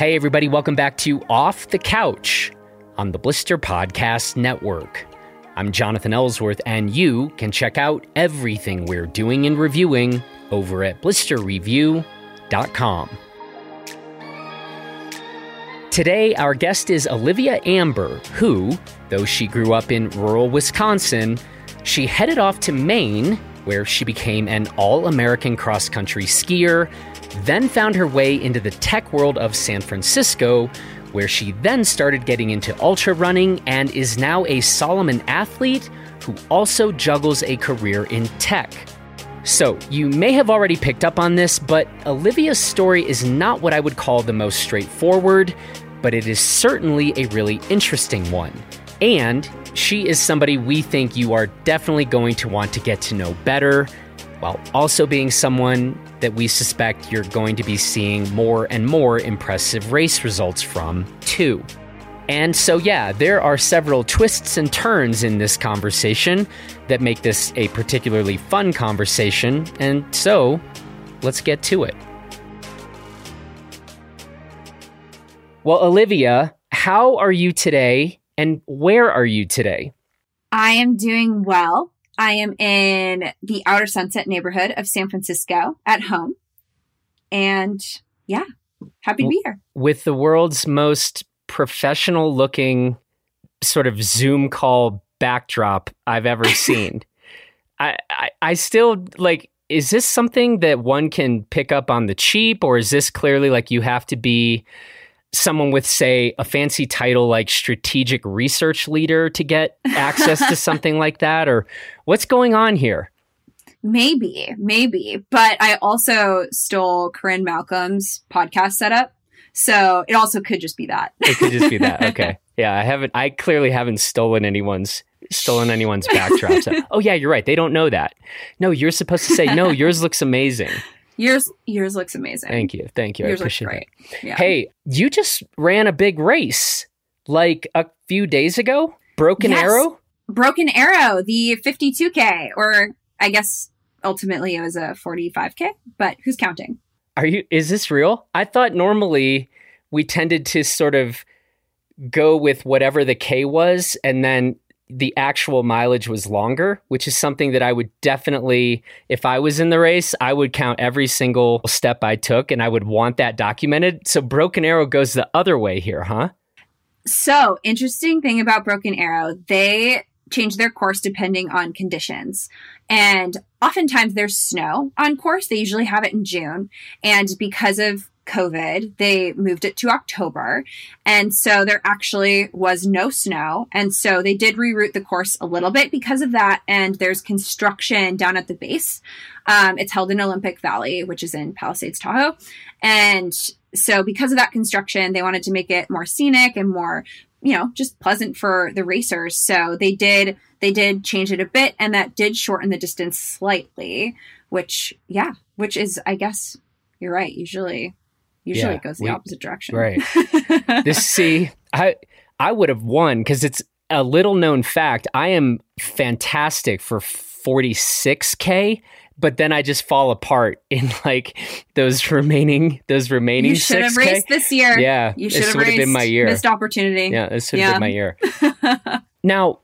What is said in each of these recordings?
Hey, everybody, welcome back to Off the Couch on the Blister Podcast Network. I'm Jonathan Ellsworth, and you can check out everything we're doing and reviewing over at blisterreview.com. Today, our guest is Olivia Amber, who, though she grew up in rural Wisconsin, she headed off to Maine, where she became an all American cross country skier then found her way into the tech world of San Francisco, where she then started getting into ultra running and is now a Salomon athlete who also juggles a career in tech. So, you may have already picked up on this, but Olivia's story is not what I would call the most straightforward, but it is certainly a really interesting one. And she is somebody we think you are definitely going to want to get to know better, while also being someone that we suspect you're going to be seeing more and more impressive race results from, too. And so, yeah, there are several twists and turns in this conversation that make this a particularly fun conversation. And so, let's get to it. Well, Olivia, how are you today and where are you today? I am doing well. I am in the outer sunset neighborhood of San Francisco at home. And yeah, happy to be here. With the world's most professional looking sort of Zoom call backdrop I've ever seen. I, I, I still like is this something that one can pick up on the cheap or is this clearly like you have to be someone with say a fancy title like strategic research leader to get access to something like that or what's going on here? Maybe maybe but i also stole corrine malcolm's podcast setup so it also could just be that. It could just be that okay. Yeah i haven't i clearly haven't stolen anyone's stolen anyone's backdrop so, oh yeah you're right they don't know that. No you're supposed to say no yours looks amazing Yours, yours looks amazing. Thank you, thank you. Yours I appreciate looks great. Yeah. Hey, you just ran a big race like a few days ago. Broken yes. Arrow. Broken Arrow, the 52k, or I guess ultimately it was a 45k. But who's counting? Are you? Is this real? I thought normally we tended to sort of go with whatever the K was, and then the actual mileage was longer, which is something that I would definitely, if I was in the race, I would count every single step I took and I would want that documented. So Broken Arrow goes the other way here, huh? So, interesting thing about Broken Arrow, they change their course depending on conditions. And oftentimes there's snow on course. They usually have it in June. And because of COVID, they moved it to October. And so there actually was no snow. And so they did reroute the course a little bit because of that. And there's construction down at the base. Um, it's held in Olympic Valley, which is in Palisades, Tahoe. And so because of that construction, they wanted to make it more scenic and more, you know, just pleasant for the racers. So they did, they did change it a bit and that did shorten the distance slightly, which, yeah, which is, I guess, you're right. Usually Usually yeah, it goes the we, opposite direction. Right. this see, I I would have won because it's a little known fact. I am fantastic for 46k, but then I just fall apart in like those remaining those remaining. You should have raced this year. Yeah, you should have raced. Been my year. Missed opportunity. Yeah, this would have yeah. been my year. now,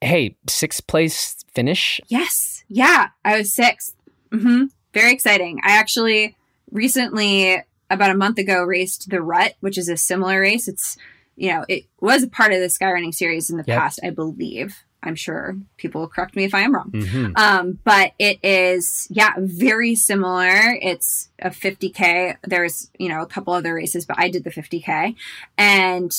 hey, sixth place finish. Yes. Yeah, I was 6th mm-hmm. Very exciting. I actually recently about a month ago raced the Rut, which is a similar race. It's you know it was a part of the skyrunning series in the yep. past, I believe. I'm sure people will correct me if I am wrong. Mm-hmm. Um, but it is, yeah, very similar. It's a 50K. There's, you know, a couple other races, but I did the 50K. And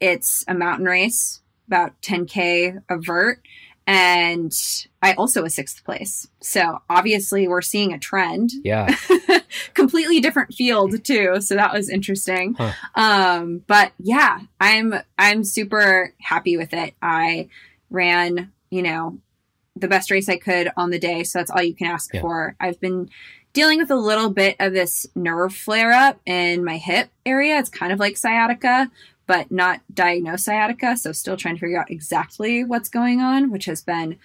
it's a mountain race, about 10K a vert and I also a sixth place. So obviously we're seeing a trend. Yeah. Completely different field too. So that was interesting. Huh. Um, but yeah, I'm I'm super happy with it. I ran, you know, the best race I could on the day. So that's all you can ask yeah. for. I've been dealing with a little bit of this nerve flare up in my hip area. It's kind of like sciatica, but not diagnosed sciatica. So still trying to figure out exactly what's going on, which has been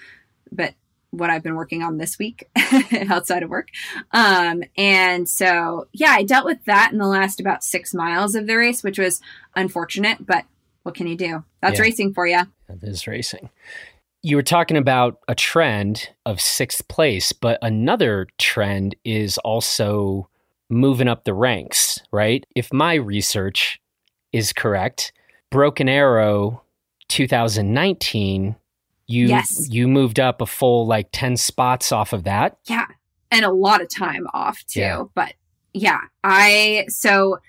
but what I've been working on this week outside of work. Um, and so, yeah, I dealt with that in the last about six miles of the race, which was unfortunate, but what can you do? That's yeah. racing for you. That is racing. You were talking about a trend of sixth place, but another trend is also moving up the ranks, right? If my research is correct, Broken Arrow 2019 you yes. you moved up a full like 10 spots off of that. Yeah. And a lot of time off too. Yeah. But yeah, I so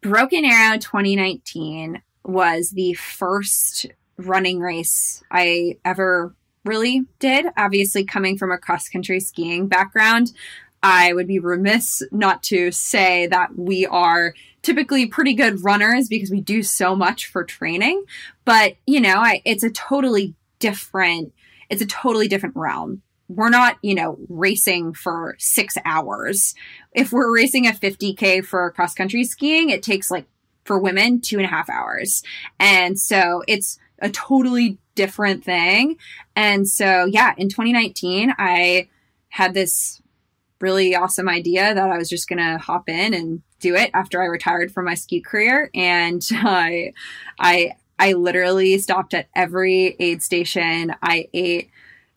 Broken Arrow 2019 was the first running race I ever really did. Obviously, coming from a cross country skiing background, I would be remiss not to say that we are typically pretty good runners because we do so much for training. But, you know, I, it's a totally different, it's a totally different realm. We're not, you know, racing for six hours. If we're racing a 50K for cross country skiing, it takes like for women two and a half hours. And so it's a totally different thing. And so, yeah, in 2019, I had this really awesome idea that I was just going to hop in and do it after I retired from my ski career. And I, I I literally stopped at every aid station. I ate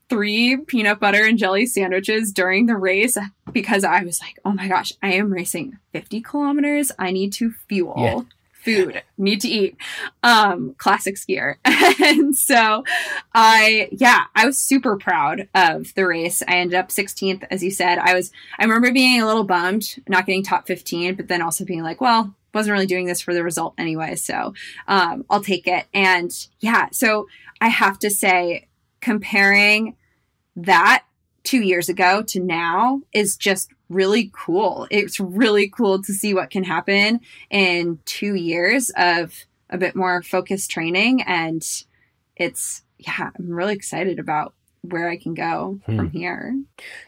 three peanut butter and jelly sandwiches during the race because I was like, oh my gosh, I am racing 50 kilometers. I need to fuel. Yeah. Food, need to eat. Um, classic skier. and so I, yeah, I was super proud of the race. I ended up 16th, as you said. I was, I remember being a little bummed not getting top 15, but then also being like, well, wasn't really doing this for the result anyway. So um, I'll take it. And yeah, so I have to say, comparing that two years ago to now is just really cool. It's really cool to see what can happen in two years of a bit more focused training. And it's, yeah, I'm really excited about where I can go hmm. from here.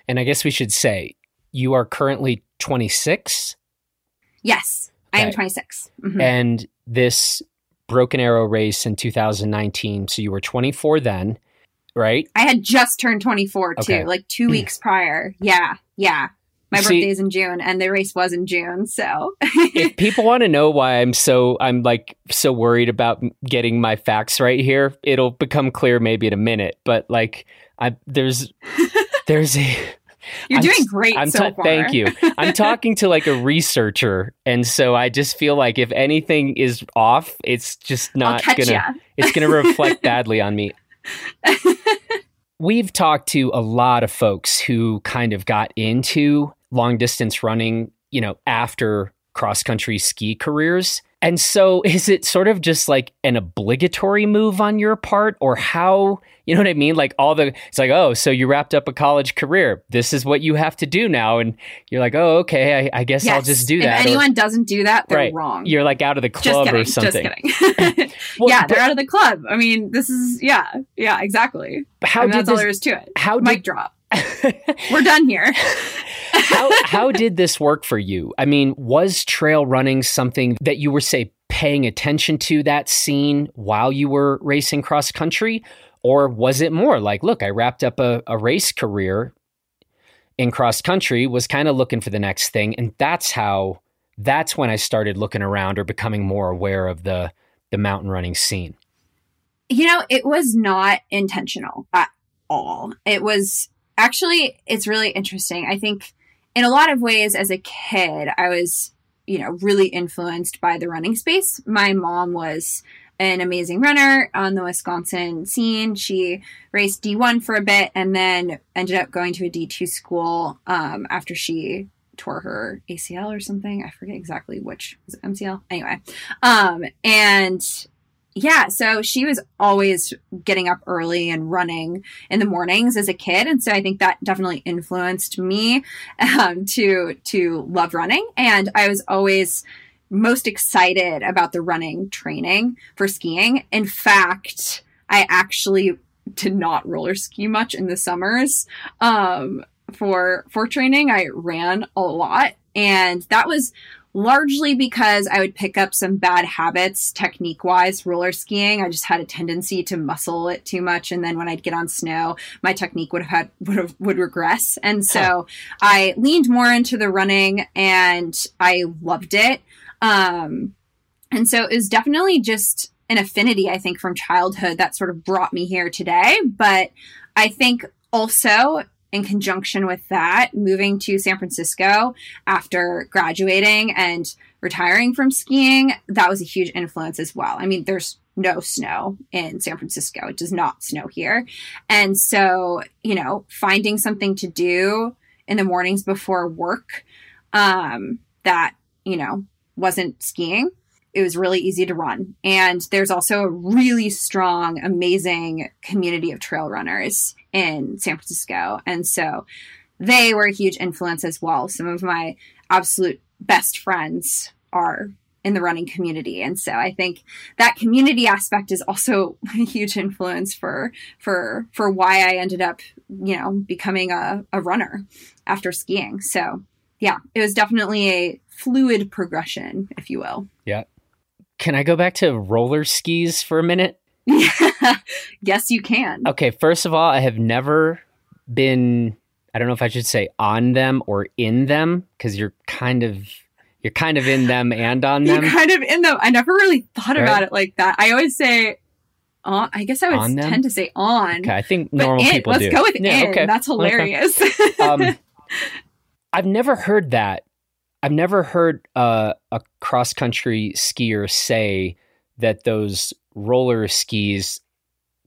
And I guess we should say you are currently 26. Yes. I am 26. Mm-hmm. And this Broken Arrow race in 2019, so you were 24 then, right? I had just turned 24 okay. too, like two mm. weeks prior. Yeah, yeah. My See, birthday's in June and the race was in June, so if people want to know why I'm so I'm like so worried about getting my facts right here, it'll become clear maybe in a minute, but like I there's there's a you're I'm, doing great I'm so ta- far. Thank you. I'm talking to like a researcher, and so I just feel like if anything is off, it's just not gonna. Ya. It's gonna reflect badly on me. We've talked to a lot of folks who kind of got into long distance running, you know, after cross country ski careers and so is it sort of just like an obligatory move on your part or how, you know what I mean? Like all the, it's like, oh, so you wrapped up a college career. This is what you have to do now. And you're like, oh, okay, I, I guess yes. I'll just do that. If anyone or, doesn't do that, they're right. wrong. You're like out of the club kidding, or something. Just kidding. well, yeah, they're out of the club. I mean, this is, yeah, yeah, exactly. How I mean, that's this, all there is to it. How Mic did, drop. We're done here. how how did this work for you? I mean, was trail running something that you were say paying attention to that scene while you were racing cross country or was it more like, look, I wrapped up a, a race career in cross country, was kind of looking for the next thing and that's how that's when I started looking around or becoming more aware of the the mountain running scene. You know, it was not intentional at all. It was actually it's really interesting. I think in a lot of ways as a kid, I was, you know, really influenced by the running space. My mom was an amazing runner on the Wisconsin scene. She raced D1 for a bit and then ended up going to a D2 school um, after she tore her ACL or something. I forget exactly which was MCL. Anyway, um, and yeah, so she was always getting up early and running in the mornings as a kid, and so I think that definitely influenced me um, to to love running. And I was always most excited about the running training for skiing. In fact, I actually did not roller ski much in the summers um, for for training. I ran a lot, and that was largely because I would pick up some bad habits technique wise roller skiing. I just had a tendency to muscle it too much. And then when I'd get on snow, my technique would have had, would have, would regress. And so huh. I leaned more into the running and I loved it. Um, and so it was definitely just an affinity, I think, from childhood that sort of brought me here today. But I think also in conjunction with that, moving to San Francisco after graduating and retiring from skiing, that was a huge influence as well. I mean, there's no snow in San Francisco. It does not snow here. And so, you know, finding something to do in the mornings before work um, that, you know, wasn't skiing it was really easy to run. And there's also a really strong, amazing community of trail runners in San Francisco. And so they were a huge influence as well. Some of my absolute best friends are in the running community and so i think that community aspect is also a huge influence for for for why i ended up you know becoming a, a runner after skiing so yeah it was definitely a fluid progression if you will yeah can I go back to roller skis for a minute? yes, you can. Okay, first of all, I have never been I don't know if I should say on them or in them because you're kind of you're kind of in them and on them. You're kind of in them. I never really thought right? about it like that. I always say on. I guess I would tend to say on. Okay, I think normal people Let's do. go with yeah, in. Okay. That's hilarious. Okay. um, I've never heard that I've never heard uh, a cross country skier say that those roller skis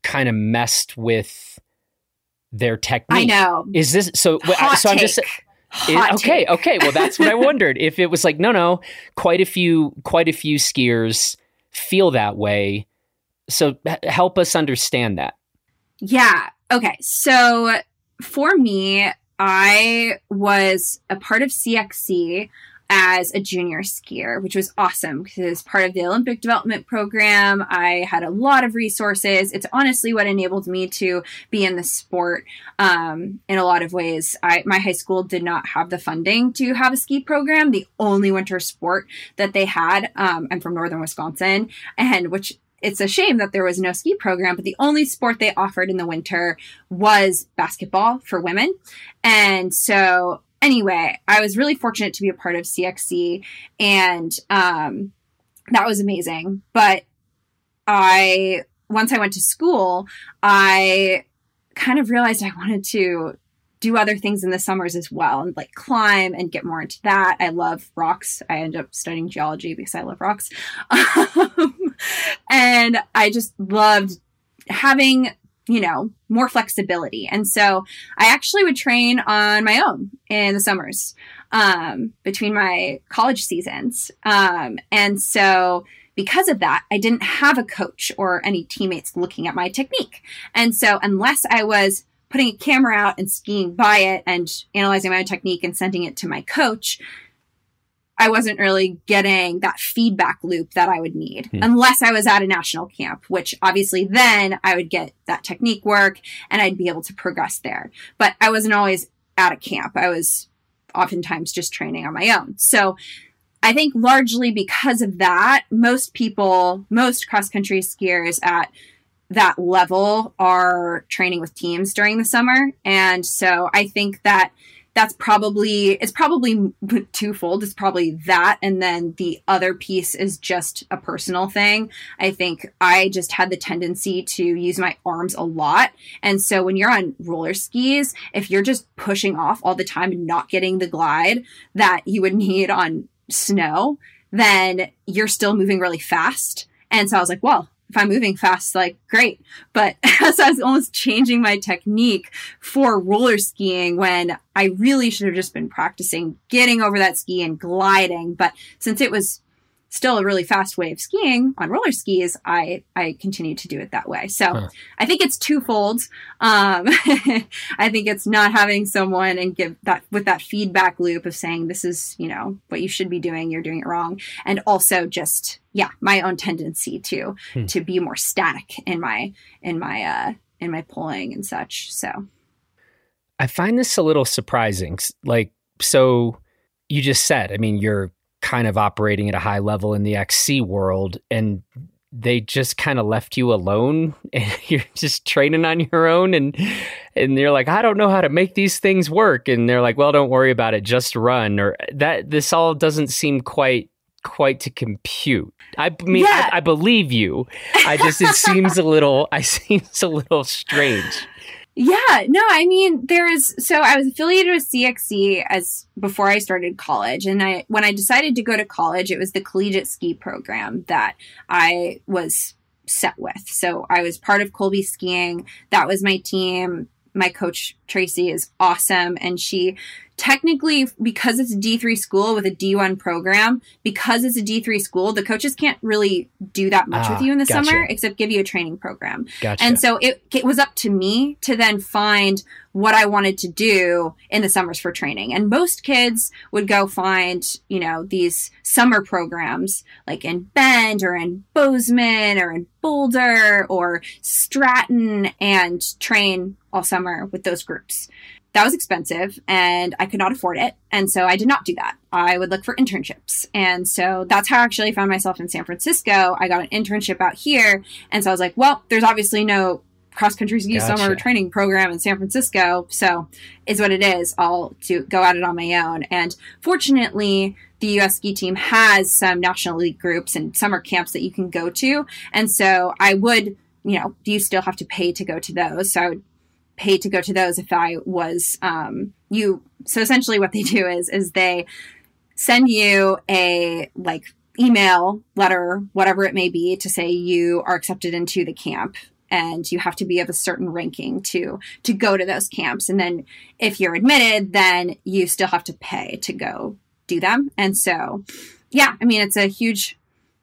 kind of messed with their technique. I know. Is this so? Hot so I'm just. It, okay, okay. Well, that's what I wondered. If it was like, no, no, quite a few, quite a few skiers feel that way. So help us understand that. Yeah. Okay. So for me, I was a part of CXC as a junior skier, which was awesome because part of the Olympic development program, I had a lot of resources. It's honestly what enabled me to be in the sport um, in a lot of ways. I, my high school did not have the funding to have a ski program. The only winter sport that they had, um, I'm from northern Wisconsin, and which it's a shame that there was no ski program, but the only sport they offered in the winter was basketball for women. And so anyway, I was really fortunate to be a part of CXC and um, that was amazing. But I, once I went to school, I kind of realized I wanted to do other things in the summers as well and like climb and get more into that. I love rocks. I end up studying geology because I love rocks. Um, and I just loved having, you know, more flexibility. And so I actually would train on my own in the summers um, between my college seasons. Um, and so because of that, I didn't have a coach or any teammates looking at my technique. And so unless I was putting a camera out and skiing by it and analyzing my own technique and sending it to my coach, I wasn't really getting that feedback loop that I would need hmm. unless I was at a national camp, which obviously then I would get that technique work and I'd be able to progress there. But I wasn't always at a camp. I was oftentimes just training on my own. So I think largely because of that, most people, most cross country skiers at that level are training with teams during the summer. And so I think that that's probably it's probably twofold. It's probably that and then the other piece is just a personal thing. I think i just had the tendency to use my arms a lot. And so when you're on roller skis if you're just pushing off all the time and not getting the glide that you would need on snow then you're still moving really fast. And so i was like well if I'm moving fast, like great. But as I was almost changing my technique for roller skiing when I really should have just been practicing getting over that ski and gliding. But since it was still a really fast way of skiing on roller skis, I I continue to do it that way. So huh. I think it's twofold. Um, I think it's not having someone and give that with that feedback loop of saying this is you know what you should be doing, you're doing it wrong, and also just yeah my own tendency to hmm. to be more static in my in my uh in my pulling and such. So I find this a little surprising. Like so. You just said, I mean, you're kind of operating at a high level in the XC world and they just kind of left you alone and you're just training on your own and and you're like I don't know how to make these things work and they're like well don't worry about it just run or that this all doesn't seem quite quite to compute. I mean Yeah. I, I believe you. I just it seems a little I seems a little strange. Yeah, no, I mean there is so I was affiliated with CXC as before I started college and I when I decided to go to college it was the collegiate ski program that I was set with. So I was part of Colby skiing. That was my team. My coach Tracy is awesome and she technically because it's a D3 school with a D1 program, because it's a D3 school, the coaches can't really do that much Ah, with you in the gotcha. summer except give you a training program. Gotcha. And so it, it was up to me to then find what I wanted to do in the summers for training. And most kids would go find, you know, these summer programs like in Bend or in Bozeman or in Boulder or Stratton and train all summer with those groups. That was expensive and I could not afford it. And so I did not do that. I would look for internships. And so that's how I actually found myself in San Francisco. I got an internship out here. And so I was like, well, there's obviously no cross country ski Gotcha. summer training program in San Francisco. So is what it is. I'll do, go at it on my own. And fortunately, the US ski team has some national league groups and summer camps that you can go to. And so I would, you know, do you still have to pay to go to those. So I would pay to go to those if I was um you. So essentially what they do is is they send you a like email letter whatever it may be to say you are accepted into the camp and you have to be of a certain ranking to to go to those camps. And then if you're admitted then you still have to pay to go do them. And so yeah i mean it's a huge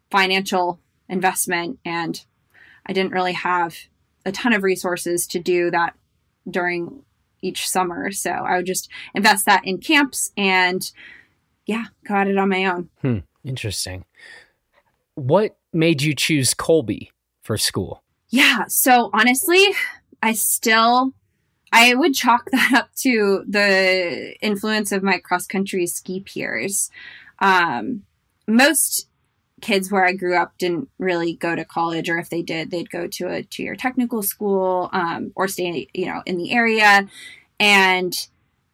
financial investment and i didn't really have a ton of resources to do that during each summer. So I would just invest that in camps and yeah, go at it on my own. Hmm, interesting. What made you choose Colby for school? Yeah. So honestly, I still I would chalk that up to the influence of my cross country ski peers. Um, most kids where I grew up didn't really go to college, or if they did, they'd go to a two year technical school um, or stay, you know, in the area. And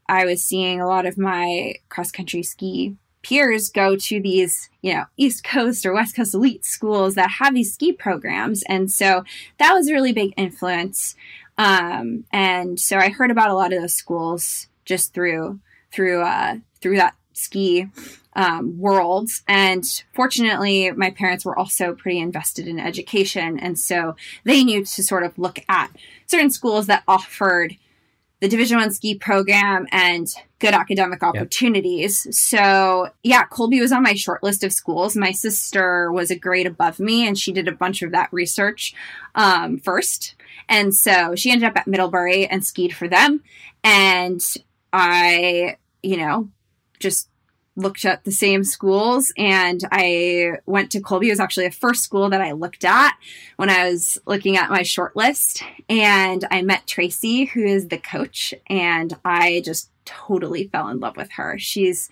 I was seeing a lot of my cross country ski peers go to these, you know, East Coast or West Coast elite schools that have these ski programs. And so that was a really big influence. Um, and so I heard about a lot of those schools just through through uh, through that ski um, world. And fortunately, my parents were also pretty invested in education, and so they knew to sort of look at certain schools that offered the Division One ski program and good academic opportunities. So yeah, Colby was on my short list of schools. My sister was a grade above me, and she did a bunch of that research um, first. And so she ended up at Middlebury and skied for them. And I, you know, just looked at the same schools and I went to Colby. It was actually the first school that I looked at when I was looking at my short list. And I met Tracy, who is the coach, and I just totally fell in love with her. She's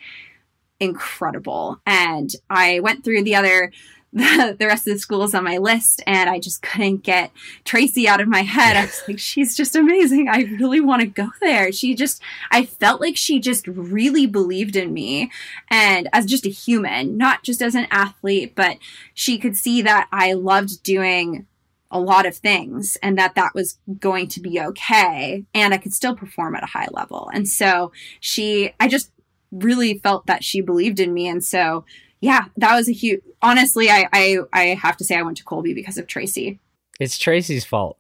incredible. And I went through the other the, the rest of the schools on my list and I just couldn't get Tracy out of my head. I was like, she's just amazing. I really want to go there. She just, I felt like she just really believed in me and as just a human, not just as an athlete, but she could see that I loved doing a lot of things and that that was going to be okay and I could still perform at a high level. And so she, I just really felt that she believed in me. And so yeah, that was a huge. Honestly, I, I I have to say I went to Colby because of Tracy. It's Tracy's fault.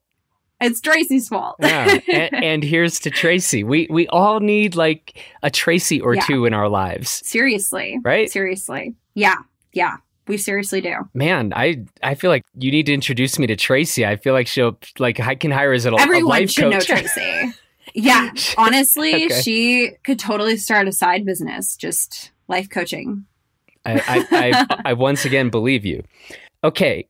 It's Tracy's fault. Yeah. and, and here's to Tracy. We we all need like a Tracy or Yeah. two in our lives. seriously, Right? Seriously, yeah, yeah, we seriously do. Man, I I feel like you need to introduce me to Tracy. I feel like she'll like I can hire as a, a Everyone life should know. Tracy. yeah, honestly, Okay. she could totally start a side business, just life coaching. I, I, I, I once again believe you. Okay,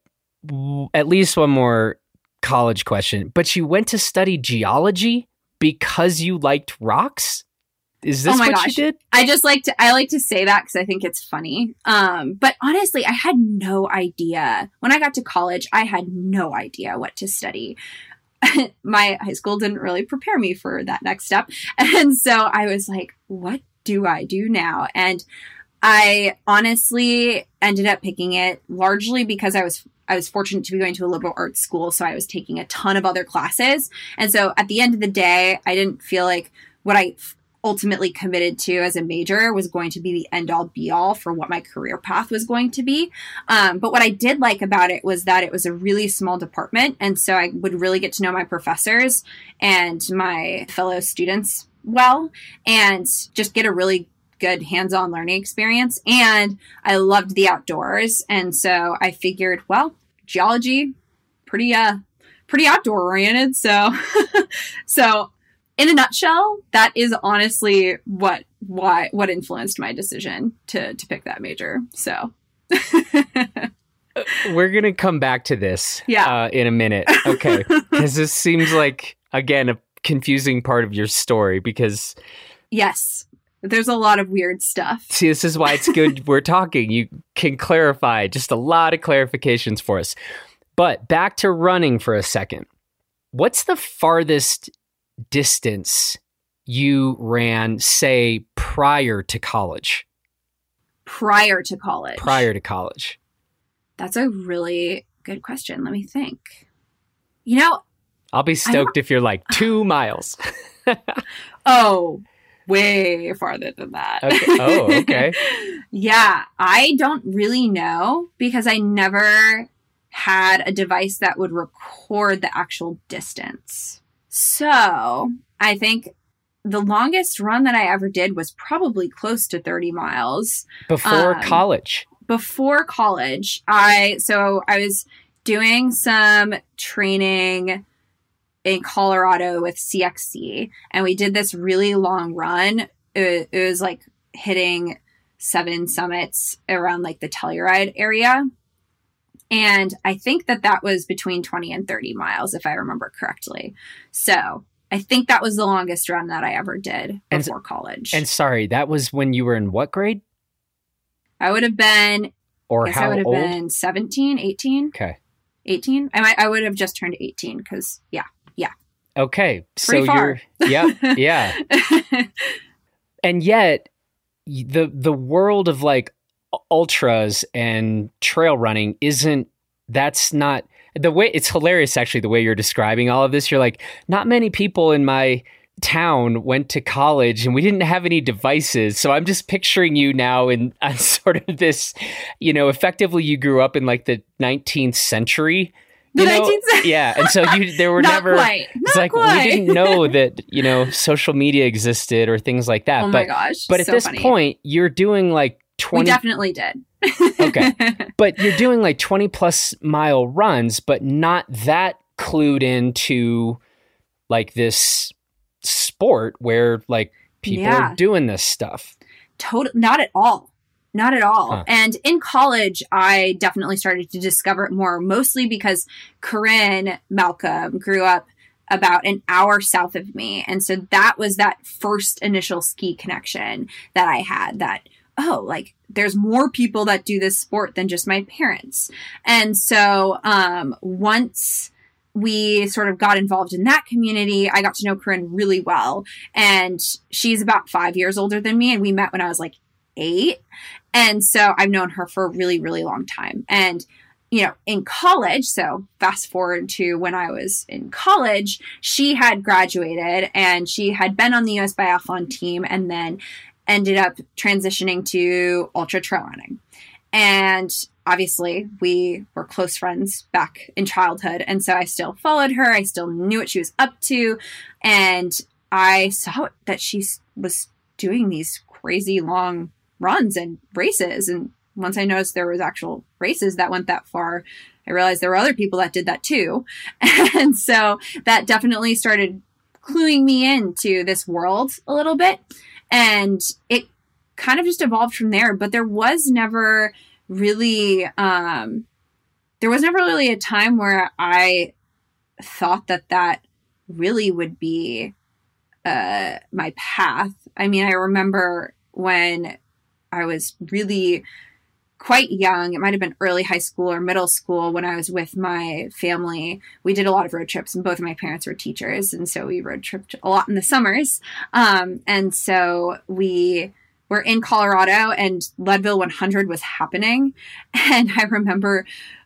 at least one more college question. But you went to study geology because you liked rocks? Is this Oh what gosh. you did? I just like to I like to say that because I think it's funny. Um, but honestly, I had no idea when I got to college. I had no idea what to study. My high school didn't really prepare me for that next step, and so I was like, "What do I do now?" And I honestly ended up picking it largely because I was I was fortunate to be going to a liberal arts school, so I was taking a ton of other classes, and so at the end of the day, I didn't feel like what I ultimately committed to as a major was going to be the end all be all for what my career path was going to be. Um, but what I did like about it was that it was a really small department. And so I would really get to know my professors and my fellow students well and just get a really good hands on learning experience. And I loved the outdoors. And so I figured, well, geology, pretty, uh, pretty outdoor oriented. So, so in a nutshell, that is honestly what why what influenced my decision to to pick that major. So We're gonna come back to this, Yeah. uh, in a minute, okay? Because this seems like again a confusing part of your story. Because yes, there's a lot of weird stuff. see, this is why it's good we're talking. You can clarify just a lot of clarifications for us. But back to running for a second. What's the farthest distance you ran, say, prior to college? Prior to college. Prior to college. That's a really good question. Let me think. You know, I'll be stoked if you're like two miles. oh, way farther than that. Okay. Oh, okay. yeah, I don't really know because I never had a device that would record the actual distance. So I think the longest run that I ever did was probably close to 30 miles Before Um, college. before college. I so I was doing some training in Colorado with CXC and we did this really long run. It, it was like hitting seven summits around like the Telluride area. And I think that that was between 20 and 30 miles, if I remember correctly. So I think that was the longest run that I ever did And- before college. And sorry, that was when you were in what grade? I would have been, Or I guess I would have old? been 17, 18. Okay. 18 i might i would have just turned 18 because yeah Okay. So far. you're yeah, yeah. And yet the the world of like ultras and trail running isn't that's not the way it's hilarious actually the way you're describing all of this you're like not many people in my town went to college and we didn't have any devices so i'm just picturing you now in on sort of this you know effectively you grew up in like the 19th century the you know? 19th yeah and so you there were never quite it's not like quite. we didn't know that you know social media existed or things like that oh but gosh but at so this funny. point you're doing like 20 we 20 definitely did Okay. but you're doing like 20 plus mile runs but not that clued into like this sport where like people Yeah. are doing this stuff total not at all not at all Huh. and in college i definitely started to discover it more mostly because corrine malcolm grew up about an hour south of me and so that was that first initial ski connection that i had that oh like there's more people that do this sport than just my parents and so um once we sort of got involved in that community. I got to know Corrine really well. And she's about five years older than me. And we met when I was like eight. And so I've known her for a really, really long time. And, you know, in college, so fast forward to when I was in college, she had graduated and she had been on the US Biathlon team and then ended up transitioning to ultra trail running. And obviously, we were close friends back in childhood. And so I still followed her. I still knew what she was up to. And I saw that she was doing these crazy long runs and races. And once I noticed there was actual races that went that far, I realized there were other people that did that too. And so that definitely started cluing me into this world a little bit. And it kind of just evolved from there. But there was never really, um, there was never really a time where I thought that that really would be uh, my path. I mean, I remember when I was really quite young. It might have been early high school or middle school when I was with my family. We did a lot of road trips, and both of my parents were teachers. And so we road tripped a lot in the summers. Um, and so we were in Colorado, and Leadville 100 was happening. And I remember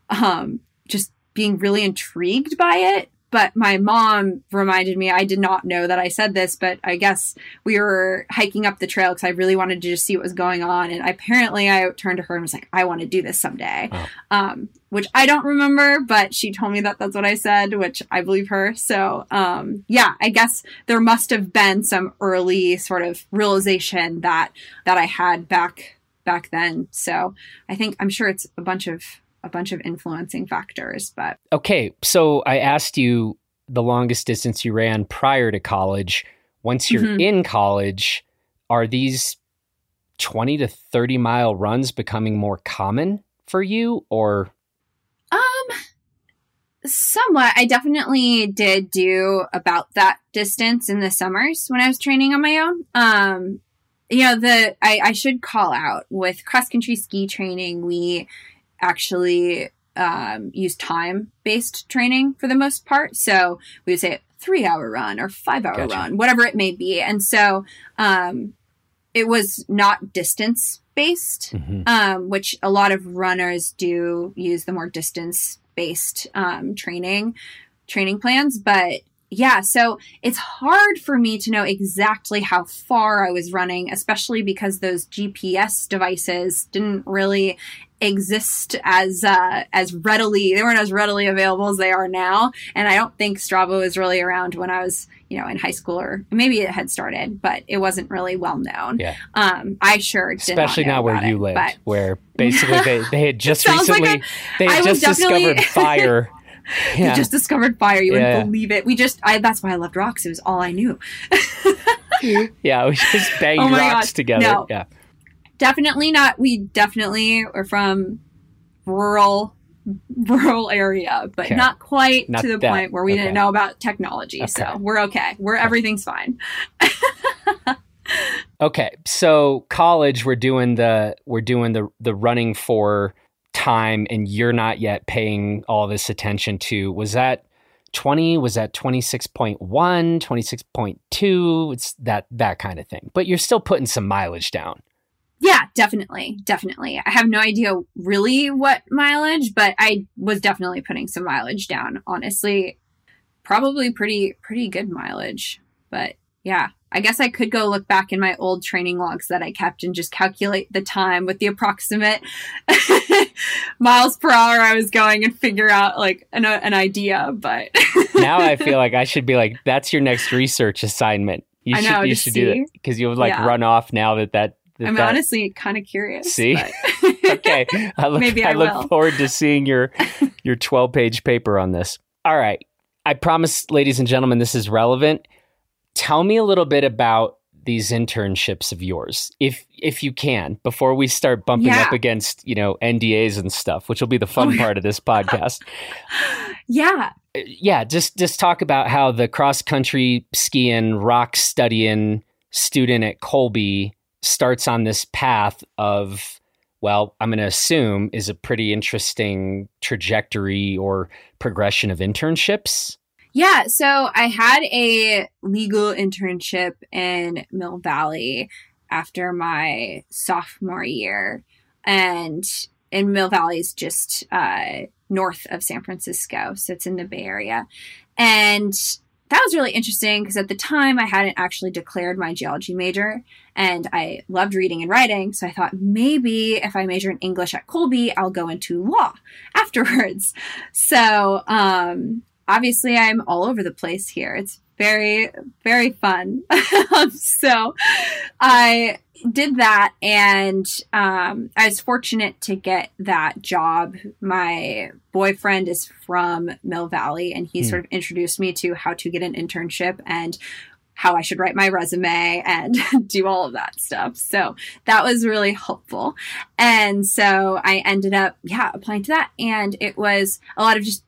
um, just being really intrigued by it but my mom reminded me, I did not know that I said this, but I guess we were hiking up the trail because I really wanted to just see what was going on. And apparently I turned to her and was like, I want to do this someday. Oh. Um, which I don't remember, but she told me that that's what I said, which I believe her. So, um, yeah, I guess there must have been some early sort of realization that, that I had back, back then. So I think, I'm sure it's a bunch of a bunch of influencing factors. But okay, so I asked you the longest distance you ran prior to college. Once you're mm-hmm. in college, are these 20 to 30 mile runs becoming more common for you or um somewhat i definitely did do about that distance in the summers when i was training on my own um you know the i, I should call out with cross country ski training we actually um, use time based training for the most part. So we would say three hour run or five hour gotcha. run, whatever it may be. And so um, it was not distance based, mm-hmm. um, which a lot of runners do use the more distance based um, training training plans. But yeah, so it's hard for me to know exactly how far I was running, especially because those GPS devices didn't really exist as uh, as readily. They weren't as readily available as they are now, and I don't think Strava was really around when I was you know in high school or maybe it had started, but it wasn't really well known. Yeah. Um, I sure especially not, not where you but... where basically they, they had just recently like a, they had just discovered fire. Yeah. We just discovered fire. You yeah. wouldn't believe it. We just I that's why I loved rocks. It was all I knew. yeah, we just banged oh rocks God. together. No. Yeah definitely not. We definitely are from rural rural area, but okay. not quite not to the that. point where we okay. didn't know about technology. Okay. So we're okay. We're everything's fine. okay, so college, we're doing the we're doing the the running for time, and you're not yet paying all this attention to. Was that 20 was at 26.1 26.2 it's that that kind of thing but you're still putting some mileage down yeah, definitely. Definitely. I have no idea really what mileage, but I was definitely putting some mileage down, honestly. Probably pretty pretty good mileage. But yeah, I guess I could go look back in my old training logs that I kept and just calculate the time with the approximate miles per hour I was going and figure out like an, uh, an idea. But now I feel like I should be like, that's your next research assignment. You I should, know, you should see? do it because you would like yeah. run off now that that I'm that... honestly kind of curious. See, okay, I look, maybe I, I look forward to seeing your your 12 page paper on this. All right, I promise, ladies and gentlemen, this is relevant. Tell me a little bit about these internships of yours, if if you can, before we start bumping yeah. up against you know NDAs and stuff, which will be the fun oh, part of this podcast. yeah, uh, yeah. Just just talk about how the cross country skiing, rock studying student at Colby starts on this path of well, I'm going to assume is a pretty interesting trajectory or progression of internships. Yeah, so I had a legal internship in Mill Valley after my sophomore year. And in Mill Valley is just uh, north of San Francisco, so it's in the Bay Area. And that was really interesting because at the time I hadn't actually declared my geology major and I loved reading and writing. So I thought maybe if I major in English at Colby, I'll go into law afterwards. So, um, obviously I'm all over the place here. It's very, very fun. so I did that and um, I was fortunate to get that job. My boyfriend is from Mill Valley and he mm. sort of introduced me to how to get an internship and how I should write my resume and do all of that stuff. So that was really helpful. And so I ended up, yeah, applying to that. And it was a lot of just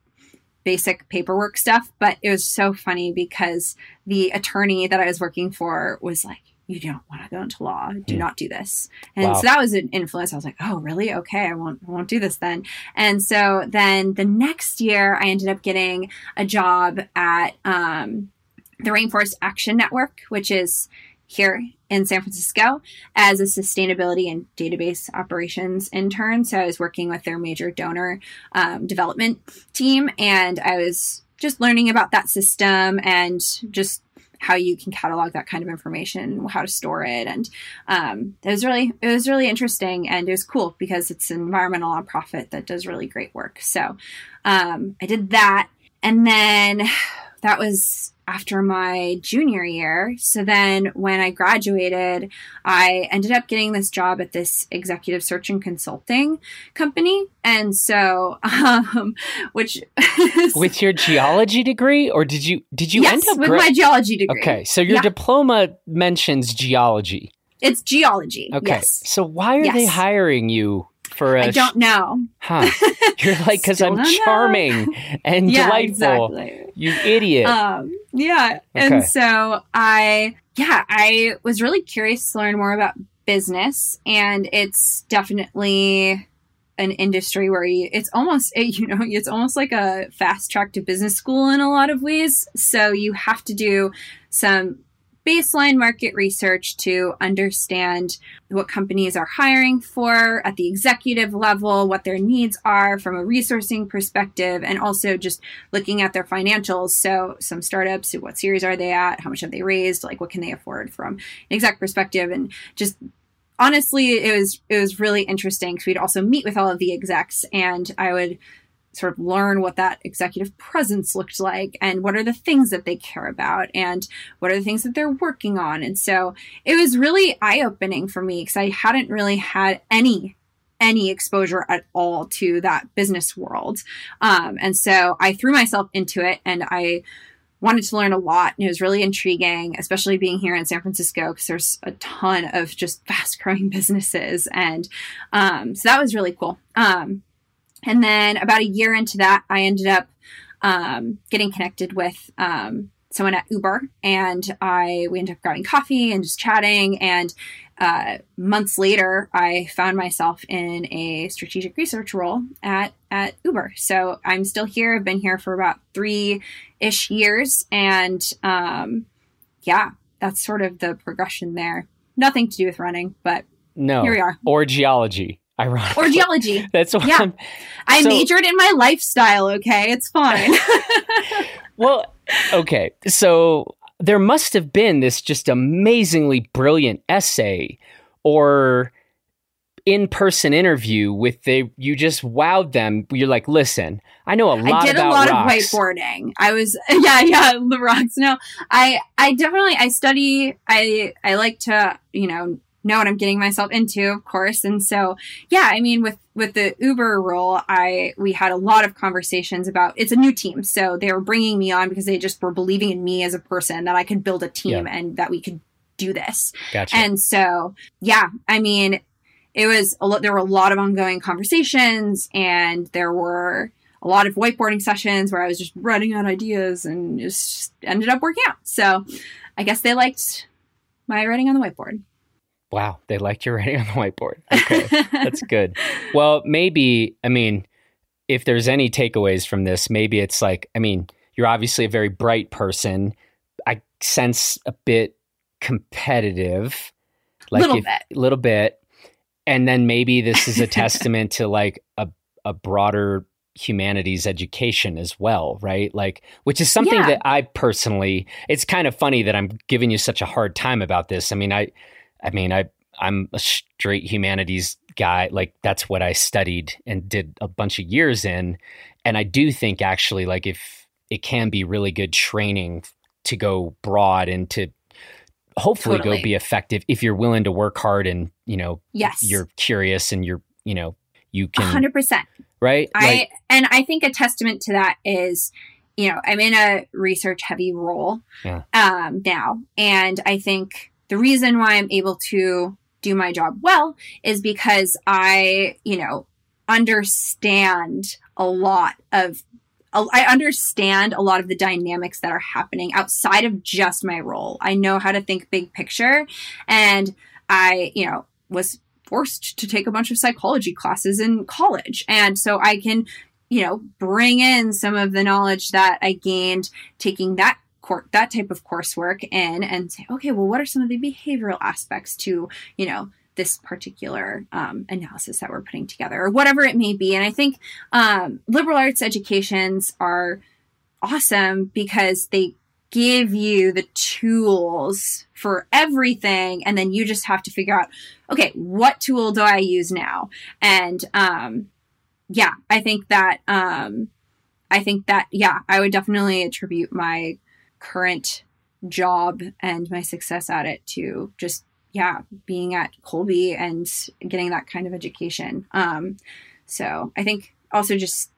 basic paperwork stuff, but it was so funny because the attorney that I was working for was like, you don't want to go into law. Do Hmm. not do this. And Wow. so that was an influence. I was like, oh, really? Okay, I won't, I won't do this then. And so then the next year, I ended up getting a job at um, the Rainforest Action Network, which is here in San Francisco as a sustainability and database operations intern. So I was working with their major donor um, development team, and I was just learning about that system and just how you can catalog that kind of information, how to store it, and um, it was really it was really interesting and it was cool because it's an environmental nonprofit that does really great work. So um, I did that, and then that was after my junior year. So then when I graduated, I ended up getting this job at this executive search and consulting company. And so, um, which With your geology degree, or did you did you yes, end up with gra- my geology degree. Okay, so your Yeah. diploma mentions geology. It's geology. Okay, Yes. so why are they hiring you for a? I don't know. Huh? You're like because I'm don't know. charming and yeah, delightful. exactly. You idiot. Um, yeah. Okay. And so I, yeah, I was really curious to learn more about business, and it's definitely an industry where you, it's almost, you know, it's almost like a fast track to business school in a lot of ways. So you have to do some baseline market research to understand what companies are hiring for at the executive level, what their needs are from a resourcing perspective, and also just looking at their financials. So, some startups, what series are they at? How much have they raised? Like, what can they afford from an exec perspective? And just honestly, it was it was really interesting because we'd also meet with all of the execs, and I would sort of learn what that executive presence looked like and what are the things that they care about and what are the things that they're working on. And so it was really eye opening for me because I hadn't really had any any exposure at all to that business world. Um, and so I threw myself into it and I wanted to learn a lot and it was really intriguing, especially being here in San Francisco because there's a ton of just fast growing businesses. And um, so that was really cool. Um, and then about a year into that, I ended up um, getting connected with um, someone at Uber, and I we ended up grabbing coffee and just chatting. And uh, months later, I found myself in a strategic research role at at Uber. So I'm still here. I've been here for about three ish years, and um, yeah, that's sort of the progression there. Nothing to do with running, but no, here we are. or geology. Ironically, Or geology. That's what Yeah. I'm. I So- majored in my lifestyle, okay? It's fine. Well, okay. So there must have been this just amazingly brilliant essay or in-person interview with the you just wowed them. You're like, listen, I know a lot I did a lot rocks. of whiteboarding. I was yeah, yeah, the rocks. No. I I definitely I study I I like to, you know, know what I'm getting myself into, of course. And so, yeah, I mean with with the Uber role, I we had a lot of conversations about it's a new team. So they were bringing me on because they just were believing in me as a person that I could build a team and that we could do this. Gotcha. And so, yeah, I mean, it was a lot, there were a lot of ongoing conversations and there were a lot of whiteboarding sessions where I was just writing out ideas and it just ended up working out. So I guess they liked my writing on the whiteboard. Wow, they liked your writing on the whiteboard. Okay, that's good. Well, maybe I mean, if there's any takeaways from this, maybe it's like I mean, you're obviously a very bright person. I sense a bit competitive, like Little if, bit. little bit, and then maybe this is a testament to like a a broader humanities education as well, right? Like, which is something Yeah. that I personally. It's kind of funny that I'm giving you such a hard time about this. I mean, I, I mean, I I'm a straight humanities guy. Like that's what I studied and did a bunch of years in. And I do think actually, like if it can be really good training to go broad and to hopefully Totally. go be effective if you're willing to work hard and you know Yes. you're curious and you're you know you can hundred percent. right I like and I think a testament to that is, you know, I'm in a research heavy role Yeah. um, now, and I think the reason why I'm able to do my job well is because I, you know, understand a lot of I understand a lot of the dynamics that are happening outside of just my role. I know how to think big picture and I, you know, was forced to take a bunch of psychology classes in college. And so I can, you know, bring in some of the knowledge that I gained taking that court that type of coursework in and say, okay, well, what are some of the behavioral aspects to, you know, this particular um, analysis that we're putting together or whatever it may be. And I think um, liberal arts educations are awesome because they give you the tools for everything and then you just have to figure out okay what tool do i use now and um yeah i think that um i think that yeah i would definitely attribute my current job and my success at it to just yeah being at colby and getting that kind of education um so i think also just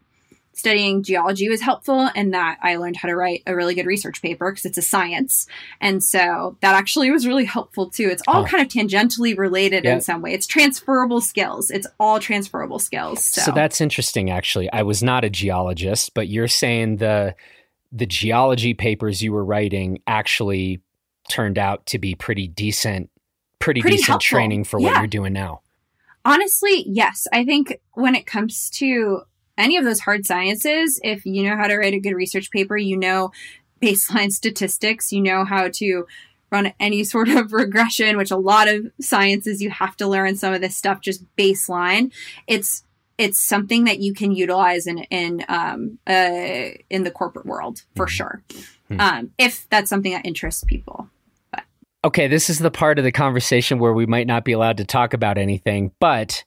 studying geology was helpful in that I learned how to write a really good research paper because it's a science. And so that actually was really helpful too. It's all oh. kind of tangentially related in some way. It's transferable skills. It's all transferable skills. So. so that's interesting actually. I was not a geologist, but you're saying the the geology papers you were writing actually turned out to be pretty decent pretty, pretty decent helpful. training for yeah. what you're doing now. Honestly, yes. I think when it comes to any of those hard sciences, if you know how to write a good research paper, you know baseline statistics, you know how to run any sort of regression, which a lot of sciences you have to learn some of this stuff just baseline. It's it's something that you can utilize in in um, uh, in the corporate world for mm-hmm. sure, mm-hmm. um, if that's something that interests people. But. Okay, this is the part of the conversation where we might not be allowed to talk about anything, but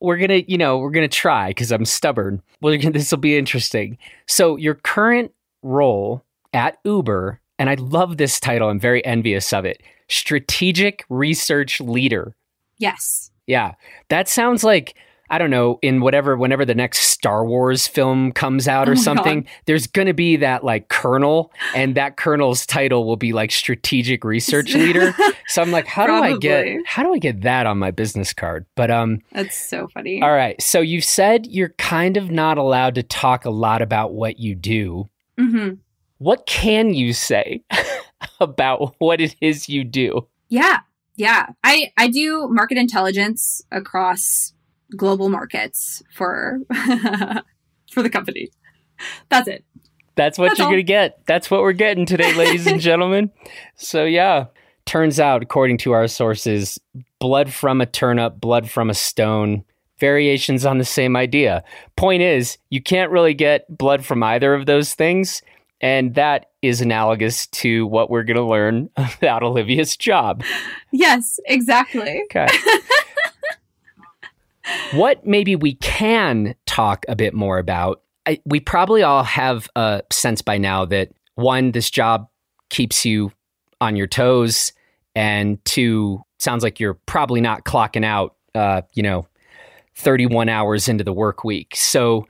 we're gonna, you know, we're gonna try because I'm stubborn. Well, this will be interesting. So your current role at Uber, and I love this title. I'm very envious of it. Strategic Research Leader. Yes. Yeah, that sounds like I don't know, in whatever, whenever the next Star Wars film comes out or oh something, God. there's going to be that like colonel, and that colonel's title will be like strategic research leader. so I'm like, how do I get, how do I get that on my business card? But, um, that's so funny. All right. So you said you're kind of not allowed to talk a lot about what you do. Mm-hmm. What can you say about what it is you do? Yeah. Yeah. I, I do market intelligence across global markets for for the company. That's it. That's what That's you're all. to get. That's what we're getting today, ladies and gentlemen. So yeah, turns out according to our sources, blood from a turnip, blood from a stone, variations on the same idea. Point is, you can't really get blood from either of those things. And that is analogous to what we're going to learn about Olivia's job. Yes, exactly. Okay. What maybe we can talk a bit more about, I, we probably all have a sense by now that one, this job keeps you on your toes, and two, sounds like you're probably not clocking out, uh, you know, 31 hours into the work week. So,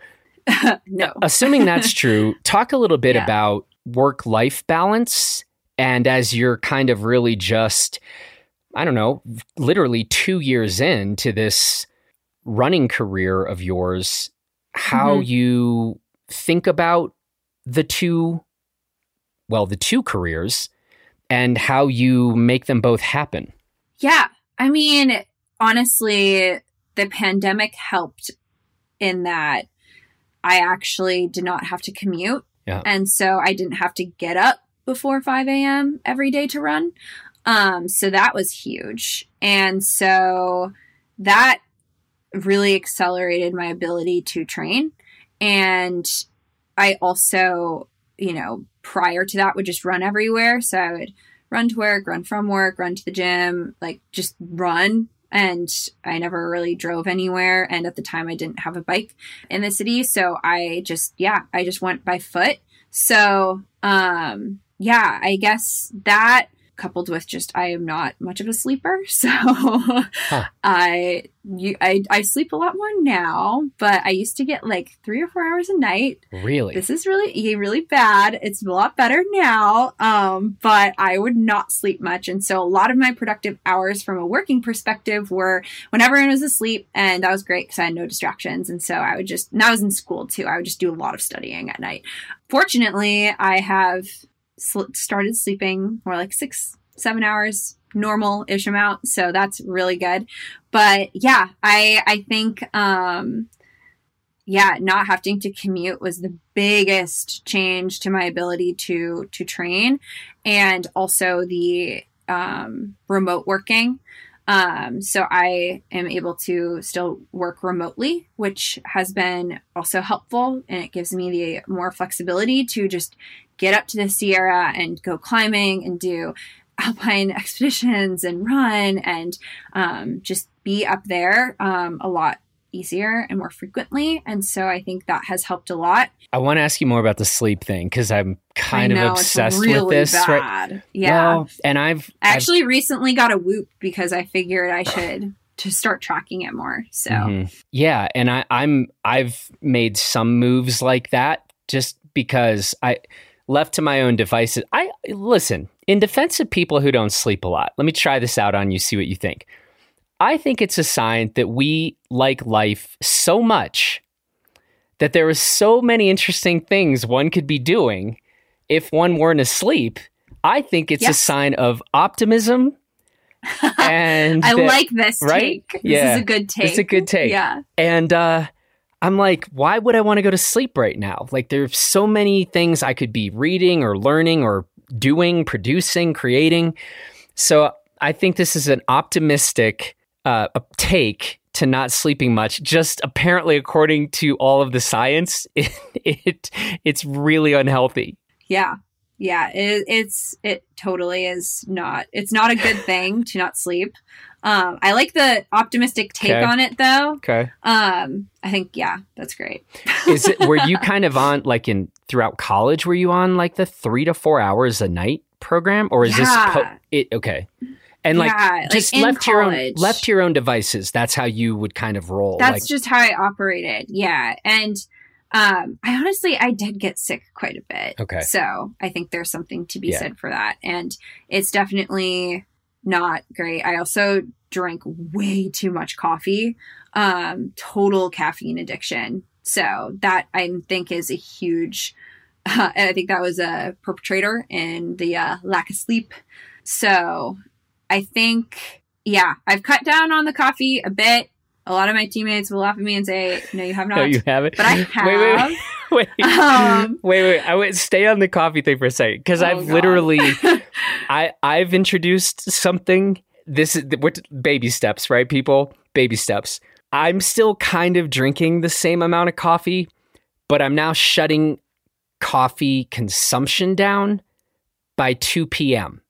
no. assuming that's true, talk a little bit yeah. about work life balance. And as you're kind of really just, I don't know, literally two years into this running career of yours, how mm-hmm. you think about the two, well, the two careers and how you make them both happen. Yeah. I mean, honestly, the pandemic helped in that I actually did not have to commute. Yeah. And so I didn't have to get up before 5 a.m. every day to run. Um, so that was huge. And so that really accelerated my ability to train. And I also, you know, prior to that would just run everywhere. So I would run to work, run from work, run to the gym, like just run. And I never really drove anywhere. And at the time, I didn't have a bike in the city. So I just, yeah, I just went by foot. So, um, yeah, I guess that coupled with just I am not much of a sleeper, so huh. I you I I sleep a lot more now, but I used to get like three or four hours a night. Really, this is really really bad. It's a lot better now, um, but I would not sleep much, and so a lot of my productive hours from a working perspective were when everyone was asleep, and that was great because I had no distractions, and so I would just. And I was in school too. I would just do a lot of studying at night. Fortunately, I have sl- started sleeping more like six, seven hours normal ish amount. So that's really good. But yeah, I, I think, um, yeah, not having to commute was the biggest change to my ability to, to train and also the, um, remote working. Um, so I am able to still work remotely, which has been also helpful. And it gives me the more flexibility to just get up to the Sierra and go climbing and do alpine expeditions and run and um, just be up there um, a lot easier and more frequently. And so I think that has helped a lot. I want to ask you more about the sleep thing because I'm kind know, of obsessed really with this. Bad. Right? Yeah. Well, and I've I actually I've, recently got a whoop because I figured I should to start tracking it more. So mm-hmm. yeah, and I, I'm I've made some moves like that just because I left to my own devices. I listen in defense of people who don't sleep a lot. Let me try this out on you. See what you think. I think it's a sign that we like life so much that there are so many interesting things one could be doing if one weren't asleep. I think it's yes. a sign of optimism. and I like this right? take. This yeah, is a good take. It's a good take. Yeah. And uh, I'm like, why would I want to go to sleep right now? Like, there's so many things I could be reading or learning or doing, producing, creating. So I think this is an optimistic uh, take to not sleeping much. Just apparently, according to all of the science, it, it it's really unhealthy. Yeah, yeah, it, it's it totally is not. It's not a good thing to not sleep. Um, I like the optimistic take okay. on it though. Okay. Um, I think yeah, that's great. is it were you kind of on like in throughout college? Were you on like the three to four hours a night program, or is yeah. this po- it? Okay and like yeah, just like left your own left your own devices that's how you would kind of roll that's like, just how i operated yeah. And um i honestly i did get sick quite a bit. Okay. So i think there's something to be yeah. said for that. And it's definitely not great. I also drank way too much coffee um total caffeine addiction. So that i think is a huge uh, i think that was a perpetrator in the uh, lack of sleep. So I think, yeah, I've cut down on the coffee a bit. A lot of my teammates will laugh at me and say, "No, you have not." no, you haven't. But I have. Wait, wait, wait, wait, um, wait, wait. I would stay on the coffee thing for a second because oh, I've God. literally, I I've introduced something. This is what baby steps, right? People, baby steps. I'm still kind of drinking the same amount of coffee, but I'm now shutting coffee consumption down by 2 p.m.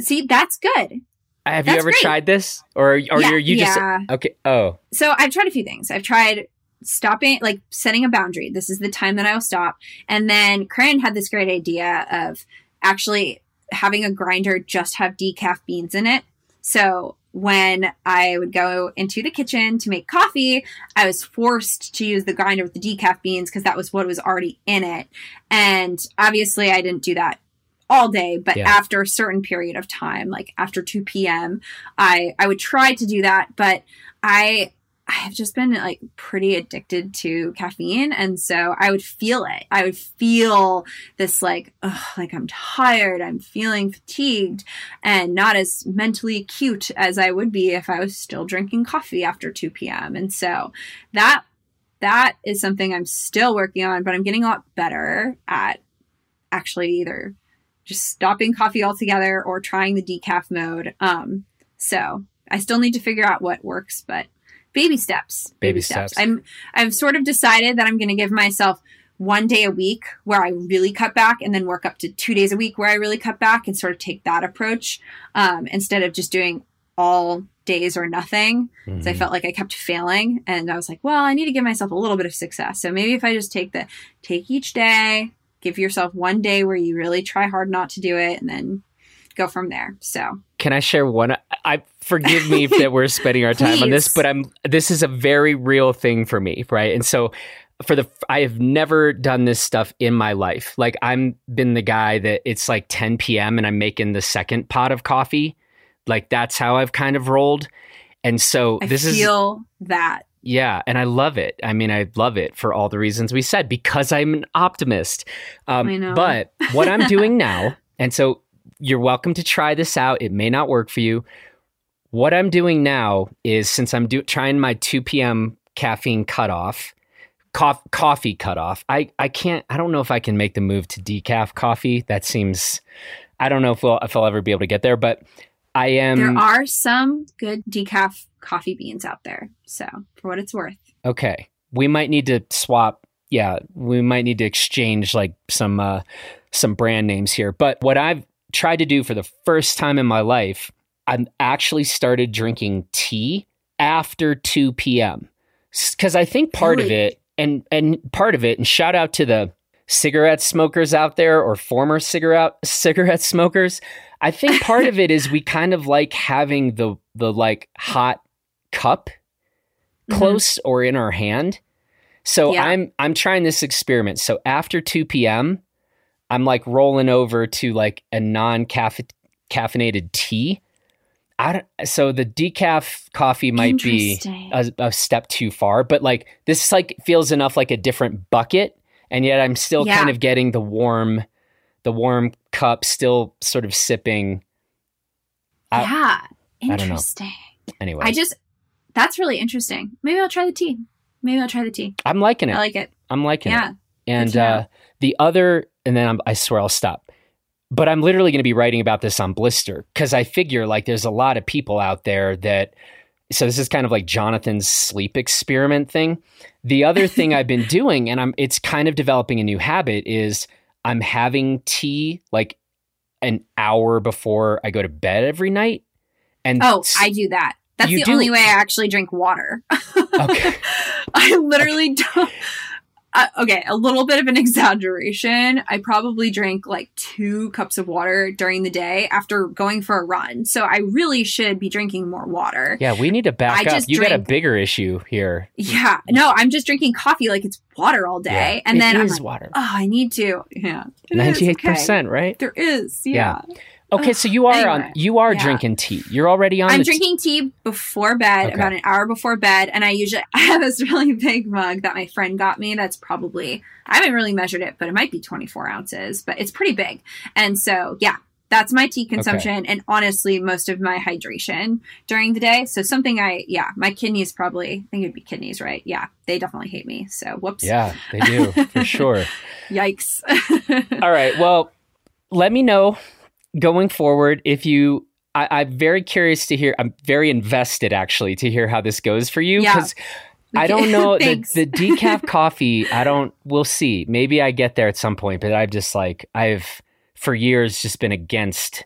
See, that's good. Have That's you ever great. tried this, or or yeah, you just yeah. okay? Oh, so I've tried a few things. I've tried stopping, like setting a boundary. This is the time that I will stop. And then Karen had this great idea of actually having a grinder just have decaf beans in it. So when I would go into the kitchen to make coffee, I was forced to use the grinder with the decaf beans because that was what was already in it. And obviously, I didn't do that all day, but yeah. after a certain period of time, like after 2 p.m., I I would try to do that, but I I have just been like pretty addicted to caffeine. And so I would feel it. I would feel this like, ugh, like I'm tired. I'm feeling fatigued and not as mentally acute as I would be if I was still drinking coffee after 2 p.m. And so that, that is something I'm still working on, but I'm getting a lot better at actually either just stopping coffee altogether or trying the decaf mode. Um, so I still need to figure out what works, but baby steps. Baby, baby steps. steps. I'm I've sort of decided that I'm going to give myself one day a week where I really cut back, and then work up to two days a week where I really cut back, and sort of take that approach um, instead of just doing all days or nothing. Because mm-hmm. I felt like I kept failing, and I was like, well, I need to give myself a little bit of success. So maybe if I just take the take each day, give yourself one day where you really try hard not to do it and then go from there. So Can I share one? I forgive me that we're spending our time on this, but I'm this is a very real thing for me, right? And so for the I have never done this stuff in my life. Like I'm been the guy that it's like 10 p.m. and I'm making the second pot of coffee. Like that's how I've kind of rolled. And so I this is feel that. Yeah, and I love it. I mean, I love it for all the reasons we said because I'm an optimist. Um, I know. But what I'm doing now, and so you're welcome to try this out. It may not work for you. What I'm doing now is since I'm do- trying my 2 p.m. caffeine cutoff, cof- coffee cutoff. I I can't. I don't know if I can make the move to decaf coffee. That seems. I don't know if we'll if I'll ever be able to get there, but I am. there are some good decaf coffee beans out there. So for what it's worth. Okay. We might need to swap. Yeah, we might need to exchange like some uh some brand names here. But what I've tried to do for the first time in my life, I've actually started drinking tea after 2 p.m. Cuz I think part of it and and part of it and shout out to the cigarette smokers out there or former cigarette cigarette smokers. I think part of it is we kind of like having the the like hot cup Mhm. close or in our hand. So Yeah. I'm I'm trying this experiment. So after 2 p.m., I'm like rolling over to like a non caffeinated tea. I don't, so the decaf coffee might be a, a step too far, but like this like feels enough like a different bucket, and yet I'm still Yeah. kind of getting the warm, the warm cup, still sort of sipping. I- yeah. don't know. Interesting. Anyway, I just that's really interesting. Maybe I'll try the tea. Maybe I'll try the tea. I'm liking it. I like it. I'm liking it. Yeah. And uh, the other, and then I'm, I swear I'll stop. But I'm literally going to be writing about this on Blister because I figure like there's a lot of people out there that. So this is kind of like Jonathan's sleep experiment thing. The other thing I've been doing, and I'm it's kind of developing a new habit, is I'm having tea like an hour before I go to bed every night. And Oh, I do that. That's You the do? only way I actually drink water. Okay. I literally don't. Uh, okay, a little bit of an exaggeration. I probably drink like two cups of water during the day after going for a run. So I really should be drinking more water. yeah, we need to back I up. just You got a bigger issue here. Yeah. No, I'm just drinking coffee like it's water all day. Yeah, And then I'm like, water. oh, I need to. Yeah. It is, Ninety-eight okay. percent, right? There is. Yeah. Yeah. Okay, so you are on. You are yeah. drinking tea. You're already on. I'm t- drinking tea before bed, Okay. about an hour before bed, and I usually I have this really big mug that my friend got me. That's probably I haven't really measured it, but it might be 24 ounces, but it's pretty big. And so, yeah, that's my tea consumption, and honestly, most of my hydration during the day. So something I, yeah, my kidneys probably I think it'd be kidneys, right? Yeah, they definitely hate me. So whoops. Yeah, they do for sure. Yikes. All right. Well, let me know going forward if you. I, I'm very curious to hear. I'm very invested actually to hear how this goes for you Yeah. because I don't know the, the decaf coffee. I don't. We'll see. Maybe I get there at some point, but I've just like I've for years just been against